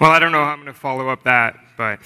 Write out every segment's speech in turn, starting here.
Well, I don't know how I'm going to follow up that, but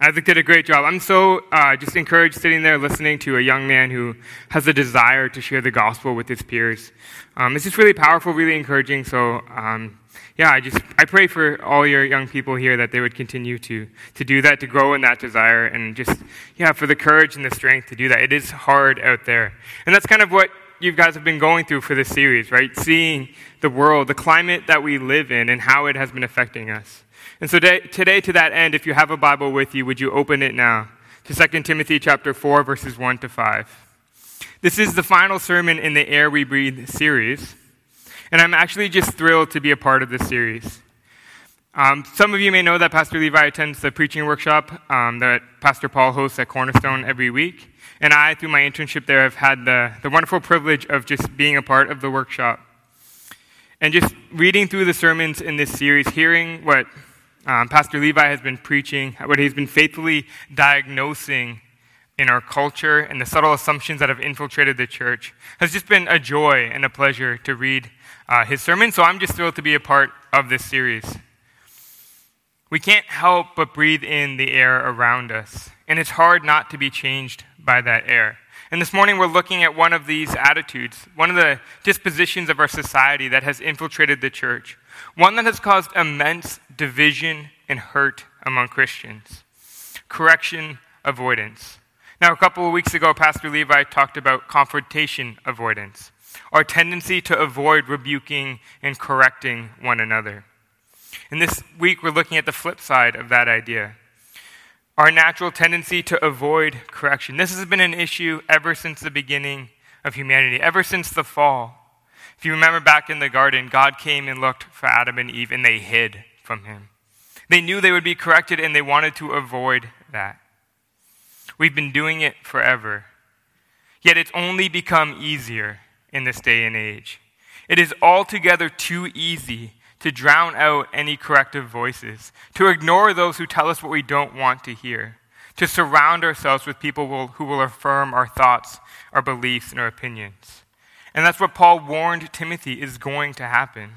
Isaac did a great job. I'm so uh, just encouraged sitting there listening to a young man who has a desire to share the gospel with his peers. Um, it's just really powerful, really encouraging. So, um, yeah, I just I pray for all your young people here that they would continue to to do that, to grow in that desire, and just yeah, for the courage and the strength to do that. It is hard out there, and that's kind of what you guys have been going through for this series, right? Seeing the world, the climate that we live in, and how it has been affecting us. And so today, today, to that end, if you have a Bible with you, would you open it now to 2 Timothy chapter 4, verses 1 to 5. This is the final sermon in the Air We Breathe series, and I'm actually just thrilled to be a part of this series. Um, some of you may know that Pastor Levi attends the preaching workshop um, that Pastor Paul hosts at Cornerstone every week. And I, through my internship there, have had the, the wonderful privilege of just being a part of the workshop. And just reading through the sermons in this series, hearing what um, Pastor Levi has been preaching, what he's been faithfully diagnosing in our culture and the subtle assumptions that have infiltrated the church has just been a joy and a pleasure to read uh, his sermon. So I'm just thrilled to be a part of this series. We can't help but breathe in the air around us, and it's hard not to be changed by that air. And this morning we're looking at one of these attitudes, one of the dispositions of our society that has infiltrated the church, one that has caused immense division and hurt among Christians correction avoidance. Now, a couple of weeks ago, Pastor Levi talked about confrontation avoidance, our tendency to avoid rebuking and correcting one another. And this week, we're looking at the flip side of that idea our natural tendency to avoid correction. This has been an issue ever since the beginning of humanity, ever since the fall. If you remember back in the garden, God came and looked for Adam and Eve, and they hid from him. They knew they would be corrected, and they wanted to avoid that. We've been doing it forever. Yet it's only become easier in this day and age. It is altogether too easy to drown out any corrective voices, to ignore those who tell us what we don't want to hear, to surround ourselves with people who will affirm our thoughts, our beliefs, and our opinions. And that's what Paul warned Timothy is going to happen.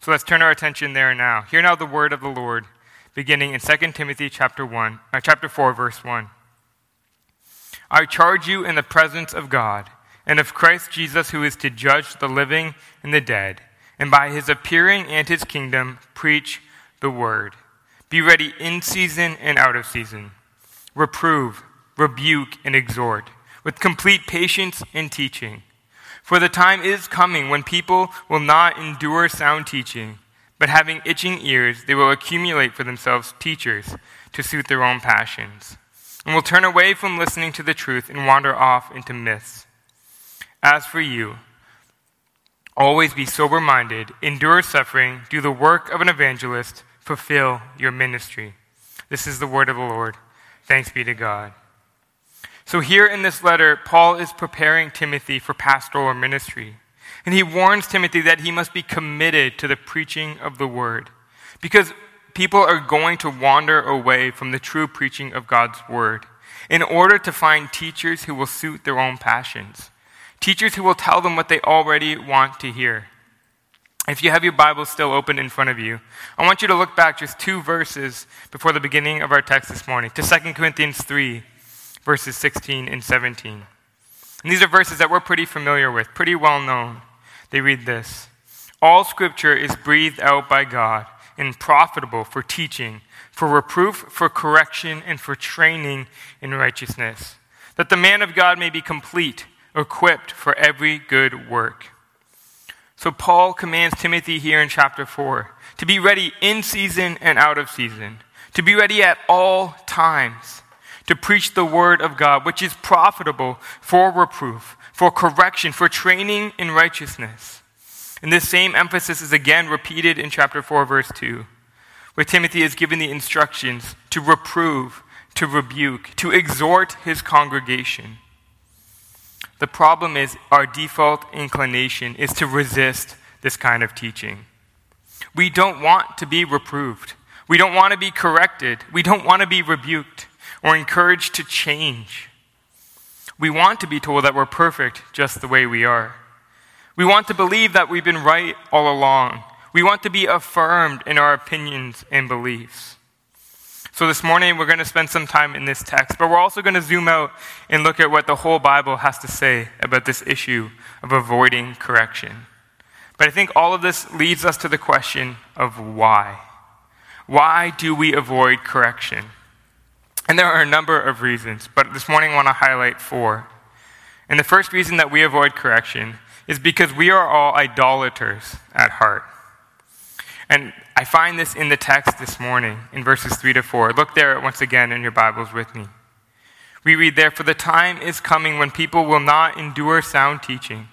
So let's turn our attention there now. Hear now the word of the Lord, beginning in 2 Timothy chapter 1, uh, chapter 4, verse 1. I charge you in the presence of God and of Christ Jesus, who is to judge the living and the dead, and by his appearing and his kingdom, preach the word. Be ready in season and out of season. Reprove, rebuke, and exhort with complete patience and teaching. For the time is coming when people will not endure sound teaching, but having itching ears, they will accumulate for themselves teachers to suit their own passions, and will turn away from listening to the truth and wander off into myths. As for you, always be sober minded, endure suffering, do the work of an evangelist, fulfill your ministry. This is the word of the Lord. Thanks be to God. So, here in this letter, Paul is preparing Timothy for pastoral ministry. And he warns Timothy that he must be committed to the preaching of the word. Because people are going to wander away from the true preaching of God's word in order to find teachers who will suit their own passions, teachers who will tell them what they already want to hear. If you have your Bible still open in front of you, I want you to look back just two verses before the beginning of our text this morning to 2 Corinthians 3, verses 16 and 17. And these are verses that we're pretty familiar with, pretty well known. They read this All scripture is breathed out by God and profitable for teaching, for reproof, for correction, and for training in righteousness, that the man of God may be complete, equipped for every good work. So, Paul commands Timothy here in chapter 4 to be ready in season and out of season, to be ready at all times to preach the word of God, which is profitable for reproof, for correction, for training in righteousness. And this same emphasis is again repeated in chapter 4, verse 2, where Timothy is given the instructions to reprove, to rebuke, to exhort his congregation. The problem is our default inclination is to resist this kind of teaching. We don't want to be reproved. We don't want to be corrected. We don't want to be rebuked or encouraged to change. We want to be told that we're perfect just the way we are. We want to believe that we've been right all along, We want to be affirmed in our opinions and beliefs. So this morning we're going to spend some time in this text, but we're also going to zoom out and look at what the whole Bible has to say about this issue of avoiding correction. But I think all of this leads us to the question of why. Why do we avoid correction? And there are a number of reasons, but this morning I want to highlight four. And the first reason that we avoid correction is because we are all idolaters at heart. And I find this in the text this morning in verses 3 to 4. Look there once again in your Bibles with me. We read there, For the time is coming when people will not endure sound teaching,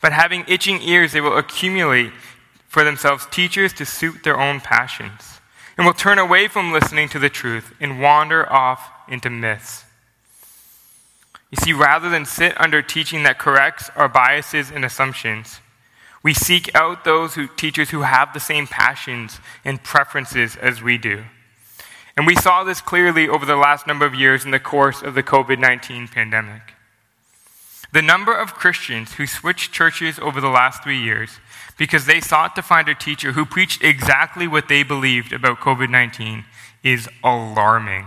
but having itching ears, they will accumulate for themselves teachers to suit their own passions, and will turn away from listening to the truth and wander off into myths. You see, rather than sit under teaching that corrects our biases and assumptions, we seek out those who, teachers who have the same passions and preferences as we do. And we saw this clearly over the last number of years in the course of the COVID 19 pandemic. The number of Christians who switched churches over the last three years because they sought to find a teacher who preached exactly what they believed about COVID 19 is alarming.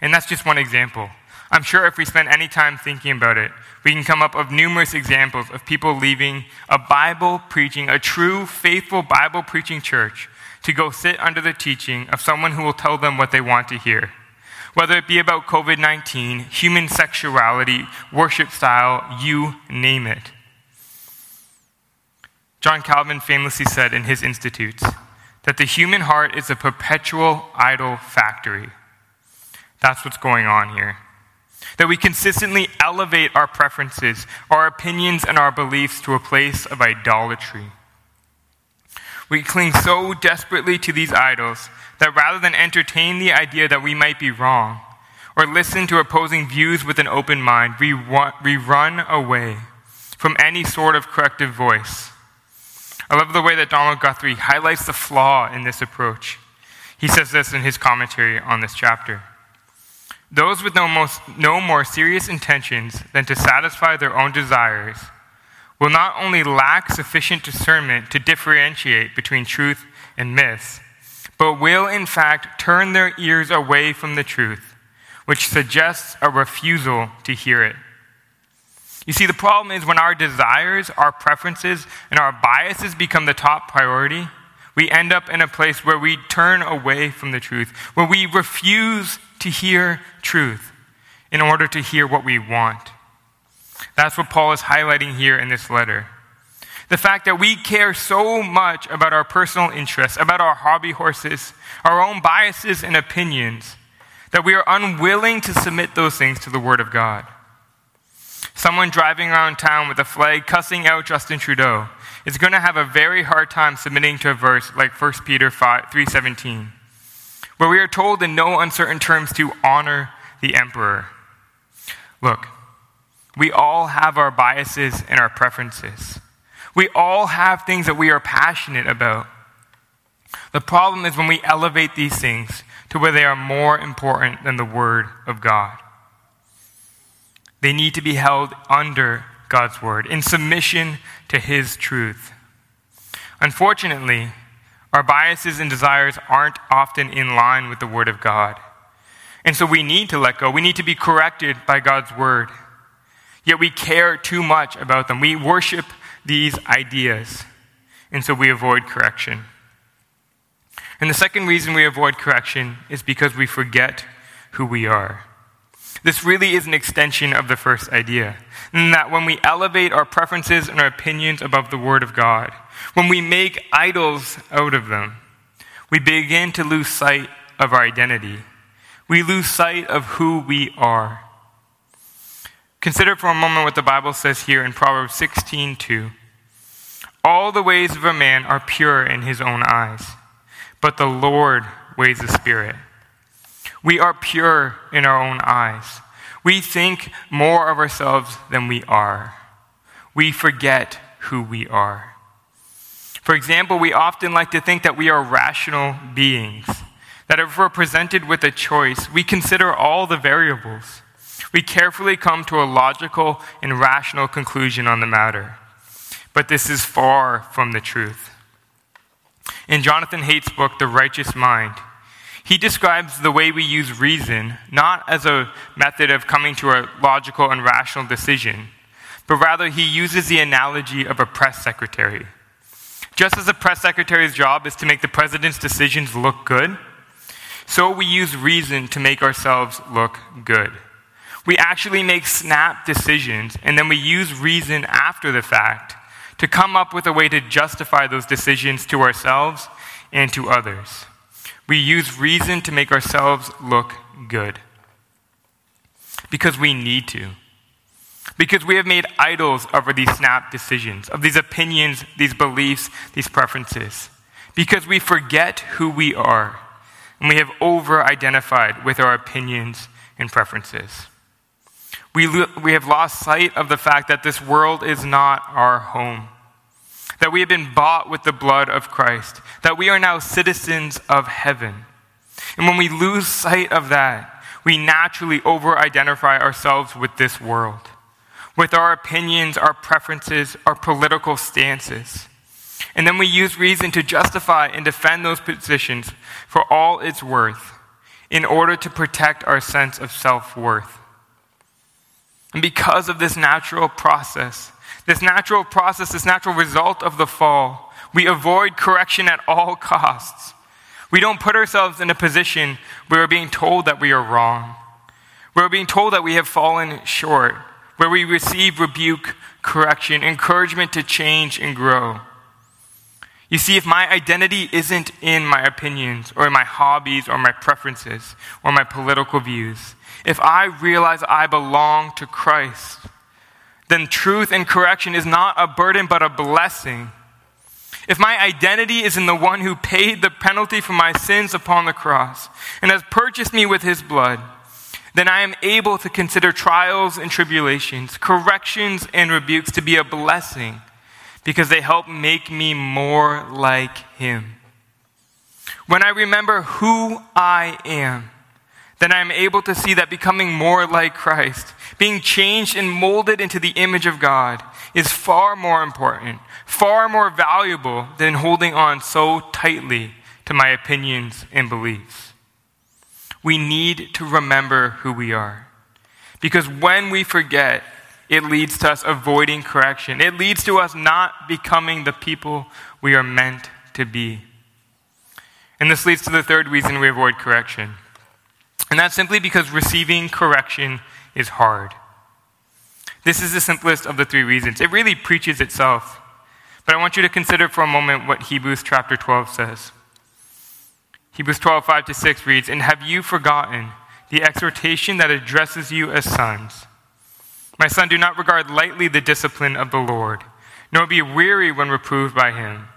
And that's just one example. I'm sure if we spend any time thinking about it, we can come up with numerous examples of people leaving a Bible preaching, a true, faithful Bible preaching church to go sit under the teaching of someone who will tell them what they want to hear. Whether it be about COVID 19, human sexuality, worship style, you name it. John Calvin famously said in his Institutes that the human heart is a perpetual idol factory. That's what's going on here that we consistently elevate our preferences, our opinions, and our beliefs to a place of idolatry. We cling so desperately to these idols that rather than entertain the idea that we might be wrong or listen to opposing views with an open mind, we, we run away from any sort of corrective voice. I love the way that Donald Guthrie highlights the flaw in this approach. He says this in his commentary on this chapter. Those with no, most, no more serious intentions than to satisfy their own desires will not only lack sufficient discernment to differentiate between truth and myths, but will in fact turn their ears away from the truth, which suggests a refusal to hear it. You see, the problem is when our desires, our preferences, and our biases become the top priority, we end up in a place where we turn away from the truth, where we refuse to hear truth in order to hear what we want. That's what Paul is highlighting here in this letter. The fact that we care so much about our personal interests, about our hobby horses, our own biases and opinions, that we are unwilling to submit those things to the Word of God. Someone driving around town with a flag cussing out Justin Trudeau is going to have a very hard time submitting to a verse like 1 Peter 5, 3.17 where we are told in no uncertain terms to honor the emperor. Look, we all have our biases and our preferences. We all have things that we are passionate about. The problem is when we elevate these things to where they are more important than the Word of God. They need to be held under God's Word, in submission to His truth. Unfortunately, our biases and desires aren't often in line with the Word of God. And so we need to let go. We need to be corrected by God's Word. Yet we care too much about them. We worship these ideas. And so we avoid correction. And the second reason we avoid correction is because we forget who we are. This really is an extension of the first idea. In that when we elevate our preferences and our opinions above the Word of God, when we make idols out of them, we begin to lose sight of our identity. We lose sight of who we are. Consider for a moment what the Bible says here in Proverbs 16:2. All the ways of a man are pure in his own eyes, but the Lord weighs the spirit. We are pure in our own eyes. We think more of ourselves than we are. We forget who we are. For example, we often like to think that we are rational beings, that if we're presented with a choice, we consider all the variables. We carefully come to a logical and rational conclusion on the matter. But this is far from the truth. In Jonathan Haidt's book, The Righteous Mind, he describes the way we use reason not as a method of coming to a logical and rational decision, but rather he uses the analogy of a press secretary. Just as a press secretary's job is to make the president's decisions look good, so we use reason to make ourselves look good. We actually make snap decisions, and then we use reason after the fact to come up with a way to justify those decisions to ourselves and to others. We use reason to make ourselves look good. Because we need to. Because we have made idols over these snap decisions, of these opinions, these beliefs, these preferences. Because we forget who we are, and we have over identified with our opinions and preferences. We, we have lost sight of the fact that this world is not our home that we have been bought with the blood of Christ, that we are now citizens of heaven. And when we lose sight of that, we naturally over identify ourselves with this world, with our opinions, our preferences, our political stances. And then we use reason to justify and defend those positions for all it's worth in order to protect our sense of self worth. And because of this natural process, this natural process, this natural result of the fall, we avoid correction at all costs. We don't put ourselves in a position where we're being told that we are wrong, where we're being told that we have fallen short, where we receive rebuke, correction, encouragement to change and grow. You see, if my identity isn't in my opinions or in my hobbies or my preferences or my political views, if I realize I belong to Christ, then truth and correction is not a burden but a blessing. If my identity is in the one who paid the penalty for my sins upon the cross and has purchased me with his blood, then I am able to consider trials and tribulations, corrections and rebukes to be a blessing because they help make me more like him. When I remember who I am, then I am able to see that becoming more like Christ being changed and molded into the image of God is far more important, far more valuable than holding on so tightly to my opinions and beliefs. We need to remember who we are. Because when we forget, it leads to us avoiding correction. It leads to us not becoming the people we are meant to be. And this leads to the third reason we avoid correction. And that's simply because receiving correction is hard. This is the simplest of the three reasons. It really preaches itself. But I want you to consider for a moment what Hebrews chapter 12 says. Hebrews 12, 5 to 6 reads, And have you forgotten the exhortation that addresses you as sons? My son, do not regard lightly the discipline of the Lord, nor be weary when reproved by him.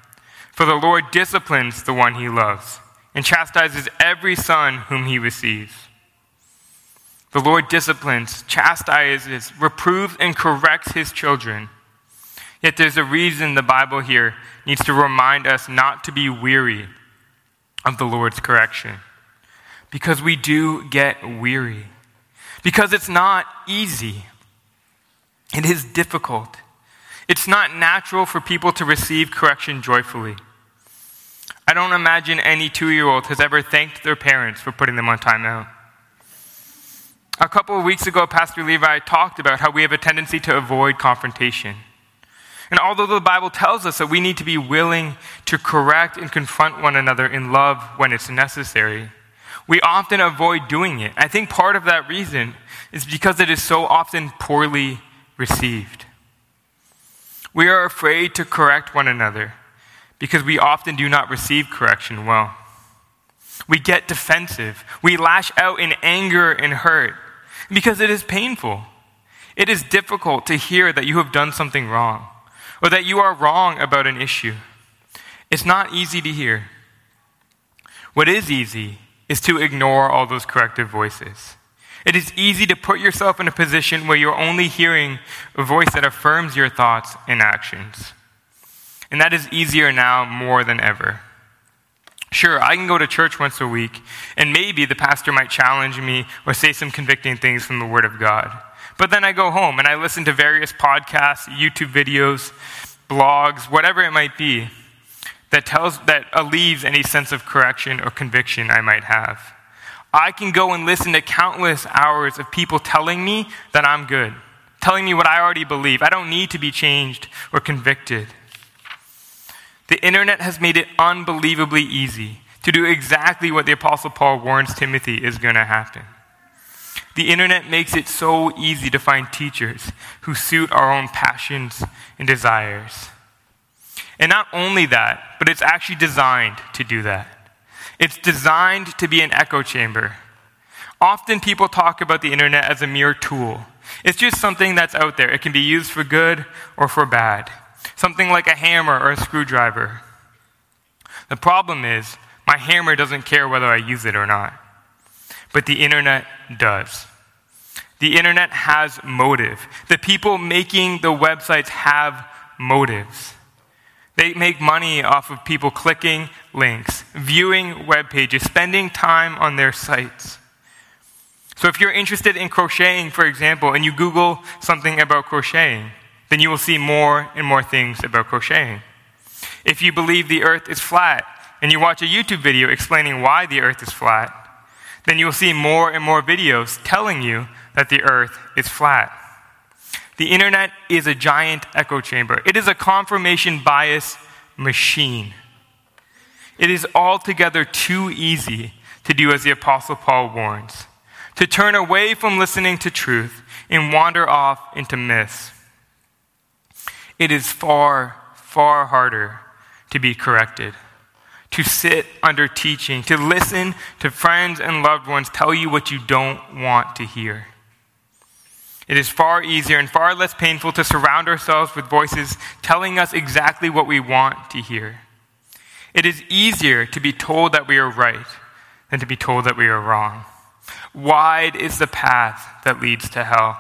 For the Lord disciplines the one he loves, and chastises every son whom he receives. The Lord disciplines, chastises, reproves, and corrects his children. Yet there's a reason the Bible here needs to remind us not to be weary of the Lord's correction. Because we do get weary. Because it's not easy. It is difficult. It's not natural for people to receive correction joyfully. I don't imagine any two year old has ever thanked their parents for putting them on timeout. A couple of weeks ago, Pastor Levi talked about how we have a tendency to avoid confrontation. And although the Bible tells us that we need to be willing to correct and confront one another in love when it's necessary, we often avoid doing it. I think part of that reason is because it is so often poorly received. We are afraid to correct one another because we often do not receive correction well. We get defensive. We lash out in anger and hurt because it is painful. It is difficult to hear that you have done something wrong or that you are wrong about an issue. It's not easy to hear. What is easy is to ignore all those corrective voices. It is easy to put yourself in a position where you're only hearing a voice that affirms your thoughts and actions. And that is easier now more than ever. Sure, I can go to church once a week, and maybe the pastor might challenge me or say some convicting things from the Word of God. But then I go home and I listen to various podcasts, YouTube videos, blogs, whatever it might be, that tells that alleviates any sense of correction or conviction I might have. I can go and listen to countless hours of people telling me that I'm good, telling me what I already believe. I don't need to be changed or convicted. The internet has made it unbelievably easy to do exactly what the Apostle Paul warns Timothy is going to happen. The internet makes it so easy to find teachers who suit our own passions and desires. And not only that, but it's actually designed to do that. It's designed to be an echo chamber. Often people talk about the internet as a mere tool. It's just something that's out there. It can be used for good or for bad. Something like a hammer or a screwdriver. The problem is, my hammer doesn't care whether I use it or not. But the internet does. The internet has motive. The people making the websites have motives. They make money off of people clicking links, viewing web pages, spending time on their sites. So if you're interested in crocheting, for example, and you Google something about crocheting, then you will see more and more things about crocheting. If you believe the earth is flat and you watch a YouTube video explaining why the earth is flat, then you will see more and more videos telling you that the earth is flat. The internet is a giant echo chamber. It is a confirmation bias machine. It is altogether too easy to do as the Apostle Paul warns to turn away from listening to truth and wander off into myths. It is far, far harder to be corrected, to sit under teaching, to listen to friends and loved ones tell you what you don't want to hear. It is far easier and far less painful to surround ourselves with voices telling us exactly what we want to hear. It is easier to be told that we are right than to be told that we are wrong. Wide is the path that leads to hell,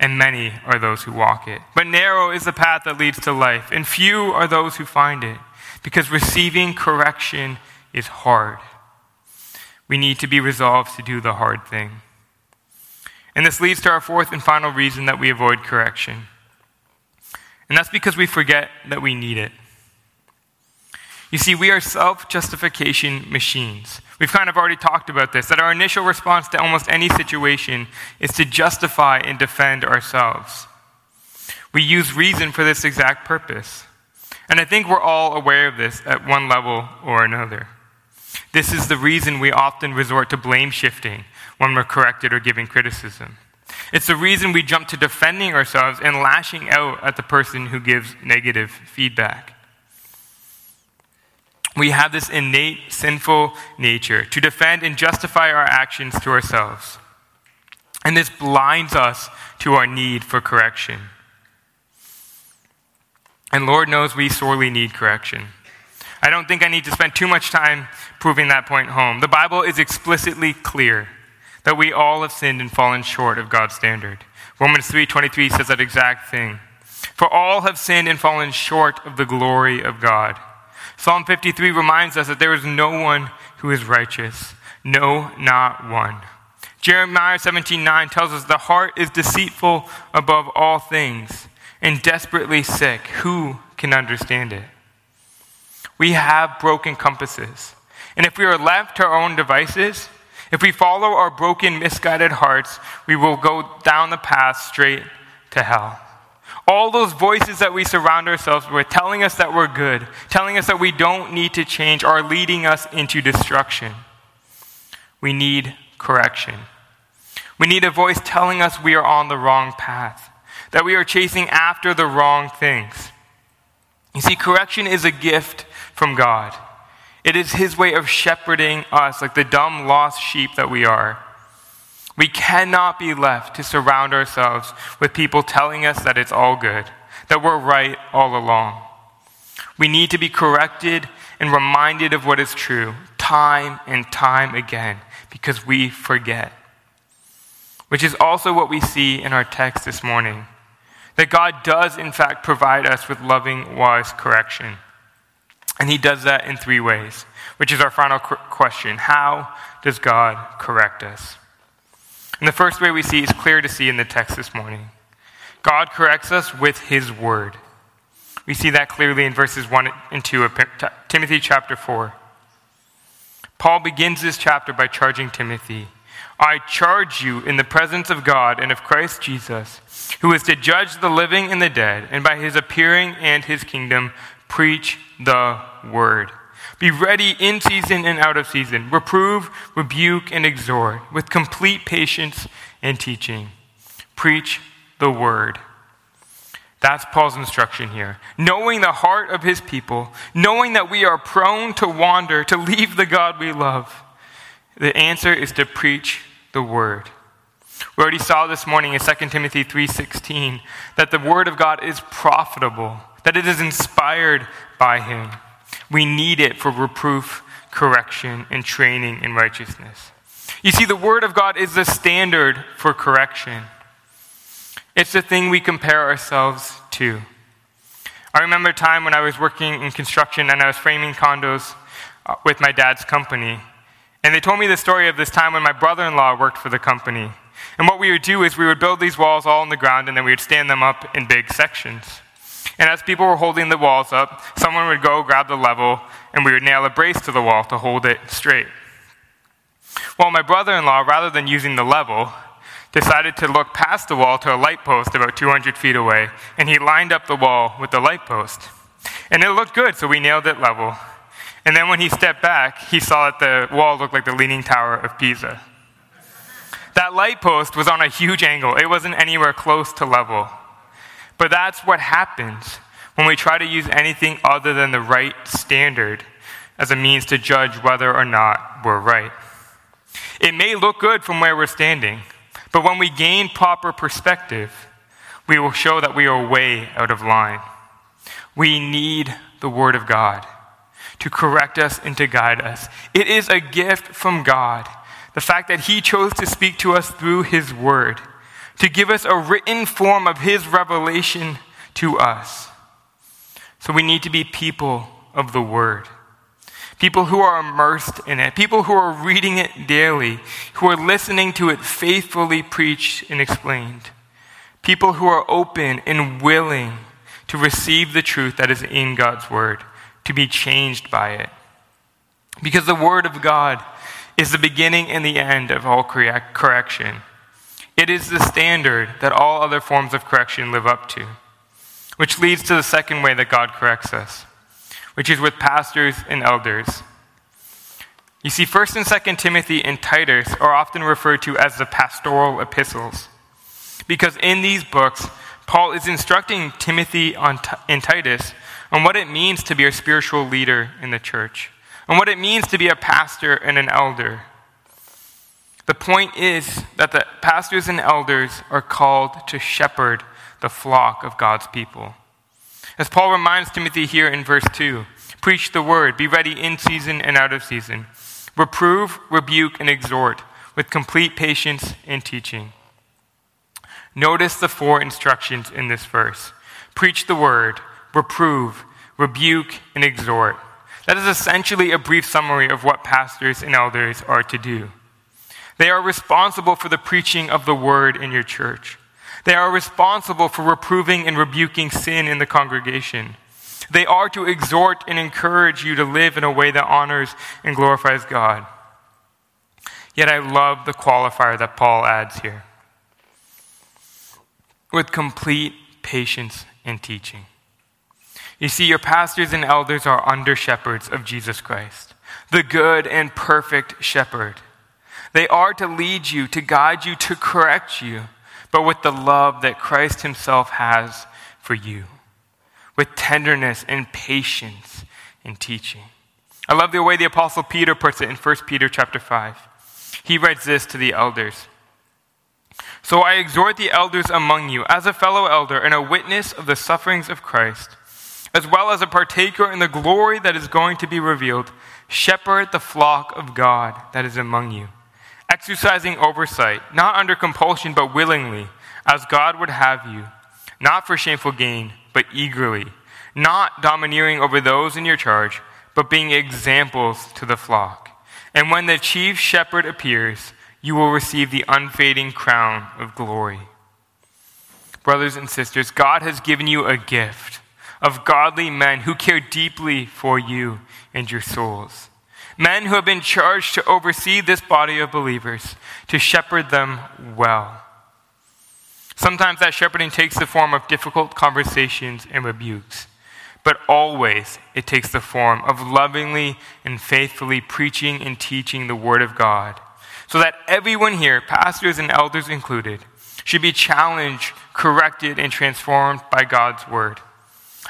and many are those who walk it. But narrow is the path that leads to life, and few are those who find it, because receiving correction is hard. We need to be resolved to do the hard thing. And this leads to our fourth and final reason that we avoid correction. And that's because we forget that we need it. You see, we are self justification machines. We've kind of already talked about this that our initial response to almost any situation is to justify and defend ourselves. We use reason for this exact purpose. And I think we're all aware of this at one level or another. This is the reason we often resort to blame shifting when we're corrected or given criticism. It's the reason we jump to defending ourselves and lashing out at the person who gives negative feedback. We have this innate sinful nature to defend and justify our actions to ourselves. And this blinds us to our need for correction. And Lord knows we sorely need correction. I don't think I need to spend too much time proving that point home. The Bible is explicitly clear that we all have sinned and fallen short of God's standard. Romans 3:23 says that exact thing. For all have sinned and fallen short of the glory of God. Psalm 53 reminds us that there is no one who is righteous, no not one. Jeremiah 17:9 tells us the heart is deceitful above all things and desperately sick. Who can understand it? We have broken compasses. And if we are left to our own devices, if we follow our broken, misguided hearts, we will go down the path straight to hell. All those voices that we surround ourselves with, telling us that we're good, telling us that we don't need to change, are leading us into destruction. We need correction. We need a voice telling us we are on the wrong path, that we are chasing after the wrong things. You see, correction is a gift from God. It is His way of shepherding us like the dumb, lost sheep that we are. We cannot be left to surround ourselves with people telling us that it's all good, that we're right all along. We need to be corrected and reminded of what is true time and time again because we forget. Which is also what we see in our text this morning that God does, in fact, provide us with loving, wise correction. And he does that in three ways, which is our final question How does God correct us? And the first way we see is clear to see in the text this morning God corrects us with his word. We see that clearly in verses 1 and 2 of Timothy chapter 4. Paul begins this chapter by charging Timothy I charge you in the presence of God and of Christ Jesus, who is to judge the living and the dead, and by his appearing and his kingdom, preach the word. Be ready in season and out of season. Reprove, rebuke, and exhort with complete patience and teaching. Preach the word. That's Paul's instruction here. Knowing the heart of his people, knowing that we are prone to wander, to leave the God we love, the answer is to preach the word. We already saw this morning in 2 Timothy 3:16 that the word of God is profitable, that it is inspired by him. We need it for reproof, correction, and training in righteousness. You see, the Word of God is the standard for correction, it's the thing we compare ourselves to. I remember a time when I was working in construction and I was framing condos uh, with my dad's company. And they told me the story of this time when my brother in law worked for the company. And what we would do is we would build these walls all on the ground and then we would stand them up in big sections. And as people were holding the walls up, someone would go grab the level and we would nail a brace to the wall to hold it straight. Well, my brother in law, rather than using the level, decided to look past the wall to a light post about 200 feet away, and he lined up the wall with the light post. And it looked good, so we nailed it level. And then when he stepped back, he saw that the wall looked like the Leaning Tower of Pisa. That light post was on a huge angle, it wasn't anywhere close to level. But that's what happens when we try to use anything other than the right standard as a means to judge whether or not we're right. It may look good from where we're standing, but when we gain proper perspective, we will show that we are way out of line. We need the Word of God to correct us and to guide us. It is a gift from God. The fact that He chose to speak to us through His Word to give us a written form of His revelation to us. So we need to be people of the Word. People who are immersed in it, people who are reading it daily, who are listening to it faithfully preached and explained. People who are open and willing to receive the truth that is in God's Word, to be changed by it. Because the Word of God is the beginning and the end of all correction. It is the standard that all other forms of correction live up to. Which leads to the second way that God corrects us, which is with pastors and elders. You see, 1st and 2nd Timothy and Titus are often referred to as the pastoral epistles. Because in these books, Paul is instructing Timothy and Titus on what it means to be a spiritual leader in the church, and what it means to be a pastor and an elder. Point is that the pastors and elders are called to shepherd the flock of God's people. As Paul reminds Timothy here in verse 2 preach the word, be ready in season and out of season, reprove, rebuke, and exhort with complete patience and teaching. Notice the four instructions in this verse preach the word, reprove, rebuke, and exhort. That is essentially a brief summary of what pastors and elders are to do. They are responsible for the preaching of the word in your church. They are responsible for reproving and rebuking sin in the congregation. They are to exhort and encourage you to live in a way that honors and glorifies God. Yet I love the qualifier that Paul adds here with complete patience and teaching. You see, your pastors and elders are under shepherds of Jesus Christ, the good and perfect shepherd. They are to lead you, to guide you, to correct you, but with the love that Christ Himself has for you, with tenderness and patience in teaching. I love the way the Apostle Peter puts it in 1 Peter chapter 5. He writes this to the elders. So I exhort the elders among you, as a fellow elder and a witness of the sufferings of Christ, as well as a partaker in the glory that is going to be revealed, shepherd the flock of God that is among you exercising oversight, not under compulsion, but willingly, as God would have you, not for shameful gain, but eagerly, not domineering over those in your charge, but being examples to the flock. And when the chief shepherd appears, you will receive the unfading crown of glory. Brothers and sisters, God has given you a gift, of godly men who care deeply for you and your souls. Men who have been charged to oversee this body of believers, to shepherd them well. Sometimes that shepherding takes the form of difficult conversations and rebukes, but always it takes the form of lovingly and faithfully preaching and teaching the Word of God, so that everyone here, pastors and elders included, should be challenged, corrected, and transformed by God's Word.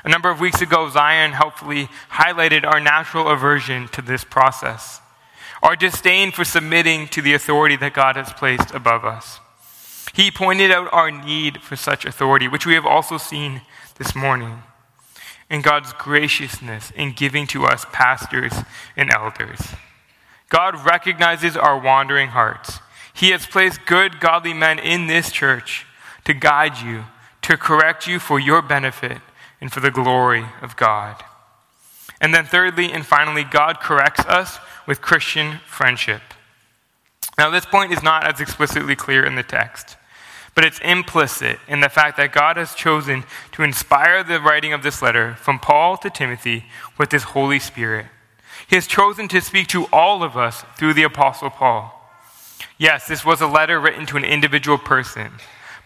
A number of weeks ago, Zion helpfully highlighted our natural aversion to this process, our disdain for submitting to the authority that God has placed above us. He pointed out our need for such authority, which we have also seen this morning, and God's graciousness in giving to us pastors and elders. God recognizes our wandering hearts. He has placed good, godly men in this church to guide you, to correct you for your benefit and for the glory of God. And then, thirdly and finally, God corrects us with Christian friendship. Now, this point is not as explicitly clear in the text, but it's implicit in the fact that God has chosen to inspire the writing of this letter from Paul to Timothy with his Holy Spirit. He has chosen to speak to all of us through the Apostle Paul. Yes, this was a letter written to an individual person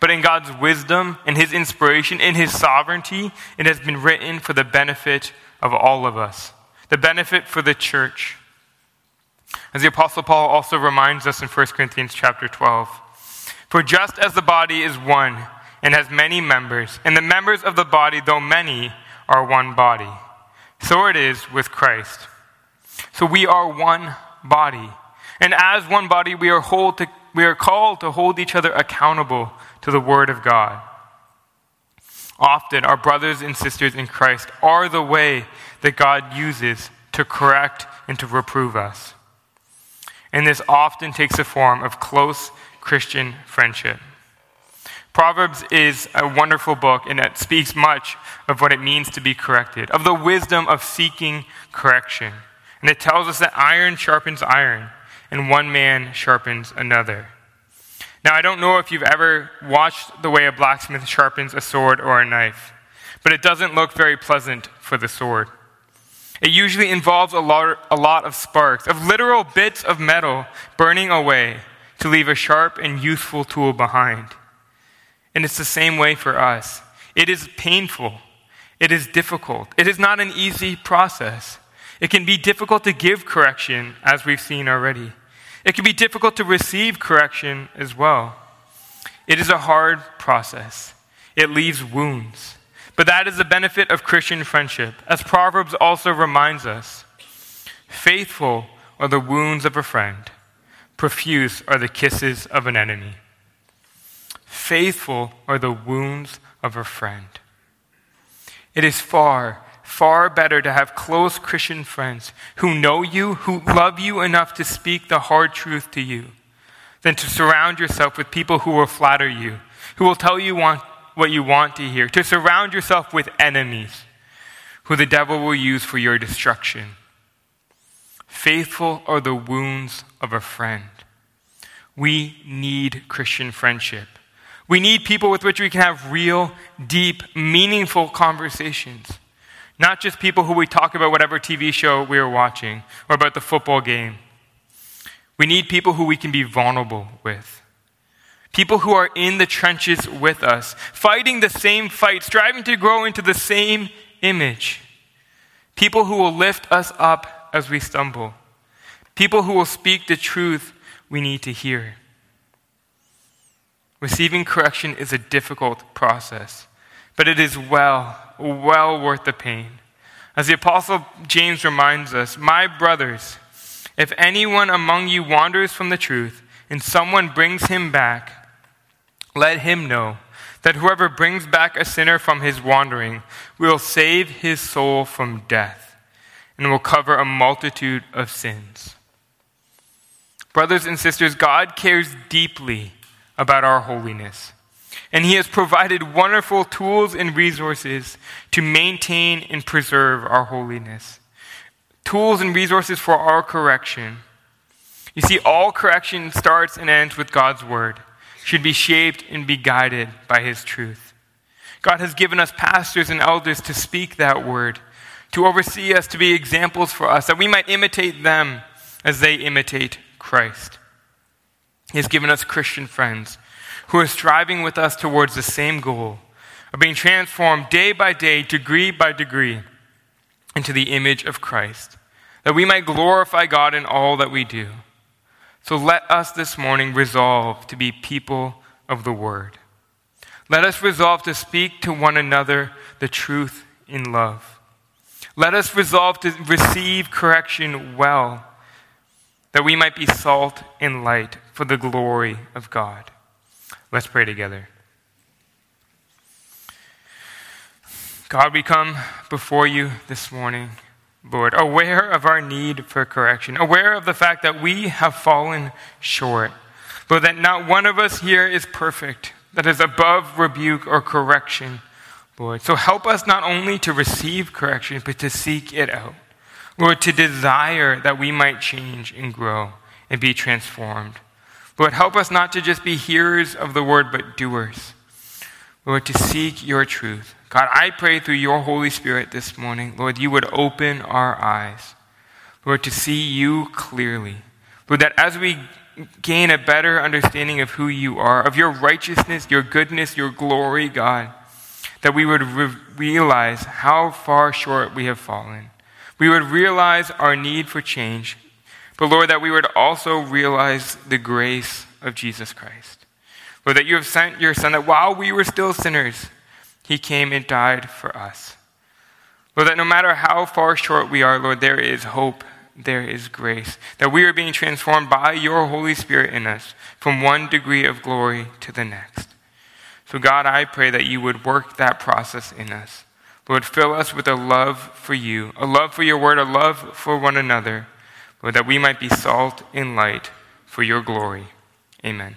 but in God's wisdom and His inspiration, in His sovereignty, it has been written for the benefit of all of us, the benefit for the church. As the Apostle Paul also reminds us in 1 Corinthians chapter 12 For just as the body is one and has many members, and the members of the body, though many, are one body, so it is with Christ. So we are one body. And as one body, we are, to, we are called to hold each other accountable to the Word of God. Often, our brothers and sisters in Christ are the way that God uses to correct and to reprove us. And this often takes the form of close Christian friendship. Proverbs is a wonderful book, and it speaks much of what it means to be corrected, of the wisdom of seeking correction. And it tells us that iron sharpens iron, and one man sharpens another. Now, I don't know if you've ever watched the way a blacksmith sharpens a sword or a knife, but it doesn't look very pleasant for the sword. It usually involves a lot, a lot of sparks, of literal bits of metal burning away to leave a sharp and useful tool behind. And it's the same way for us. It is painful. It is difficult. It is not an easy process. It can be difficult to give correction, as we've seen already. It can be difficult to receive correction as well. It is a hard process, it leaves wounds. But that is the benefit of Christian friendship, as Proverbs also reminds us. Faithful are the wounds of a friend, profuse are the kisses of an enemy. Faithful are the wounds of a friend. It is far far better to have close Christian friends who know you, who love you enough to speak the hard truth to you, than to surround yourself with people who will flatter you, who will tell you want, what you want to hear, to surround yourself with enemies who the devil will use for your destruction. Faithful are the wounds of a friend. We need Christian friendship. We need people with which we can have real, deep, meaningful conversations. Not just people who we talk about whatever TV show we are watching or about the football game. We need people who we can be vulnerable with. People who are in the trenches with us, fighting the same fight, striving to grow into the same image. People who will lift us up as we stumble. People who will speak the truth we need to hear. Receiving correction is a difficult process, but it is well well worth the pain. As the Apostle James reminds us, My brothers, if anyone among you wanders from the truth and someone brings him back, let him know that whoever brings back a sinner from his wandering will save his soul from death and will cover a multitude of sins. Brothers and sisters, God cares deeply about our holiness and He has provided wonderful tools and resources to maintain and preserve our holiness. Tools and resources for our correction. You see, all correction starts and ends with God's Word, should be shaped and be guided by His truth. God has given us pastors and elders to speak that word, to oversee us, to be examples for us, that we might imitate them as they imitate Christ. He has given us Christian friends who are striving with us towards the same goal of being transformed day by day, degree by degree, into the image of Christ, that we might glorify God in all that we do. So let us this morning resolve to be people of the Word. Let us resolve to speak to one another the truth in love. Let us resolve to receive correction well, that we might be salt and light for the glory of God. Let's pray together. God, we come before you this morning, Lord, aware of our need for correction, aware of the fact that we have fallen short, but that not one of us here is perfect, that is above rebuke or correction, Lord. So help us not only to receive correction, but to seek it out. Lord, to desire that we might change and grow and be transformed. Lord, help us not to just be hearers of the word, but doers. Lord, to seek your truth. God, I pray through your Holy Spirit this morning, Lord, you would open our eyes, Lord, to see you clearly. Lord, that as we gain a better understanding of who you are, of your righteousness, your goodness, your glory, God, that we would re- realize how far short we have fallen. We would realize our need for change, but Lord, that we would also realize the grace of Jesus Christ. Lord, that you have sent your Son, that while we were still sinners, he came and died for us. Lord, that no matter how far short we are, Lord, there is hope, there is grace, that we are being transformed by your Holy Spirit in us from one degree of glory to the next. So, God, I pray that you would work that process in us. Lord, fill us with a love for you, a love for your word, a love for one another, Lord, that we might be salt and light for your glory. Amen.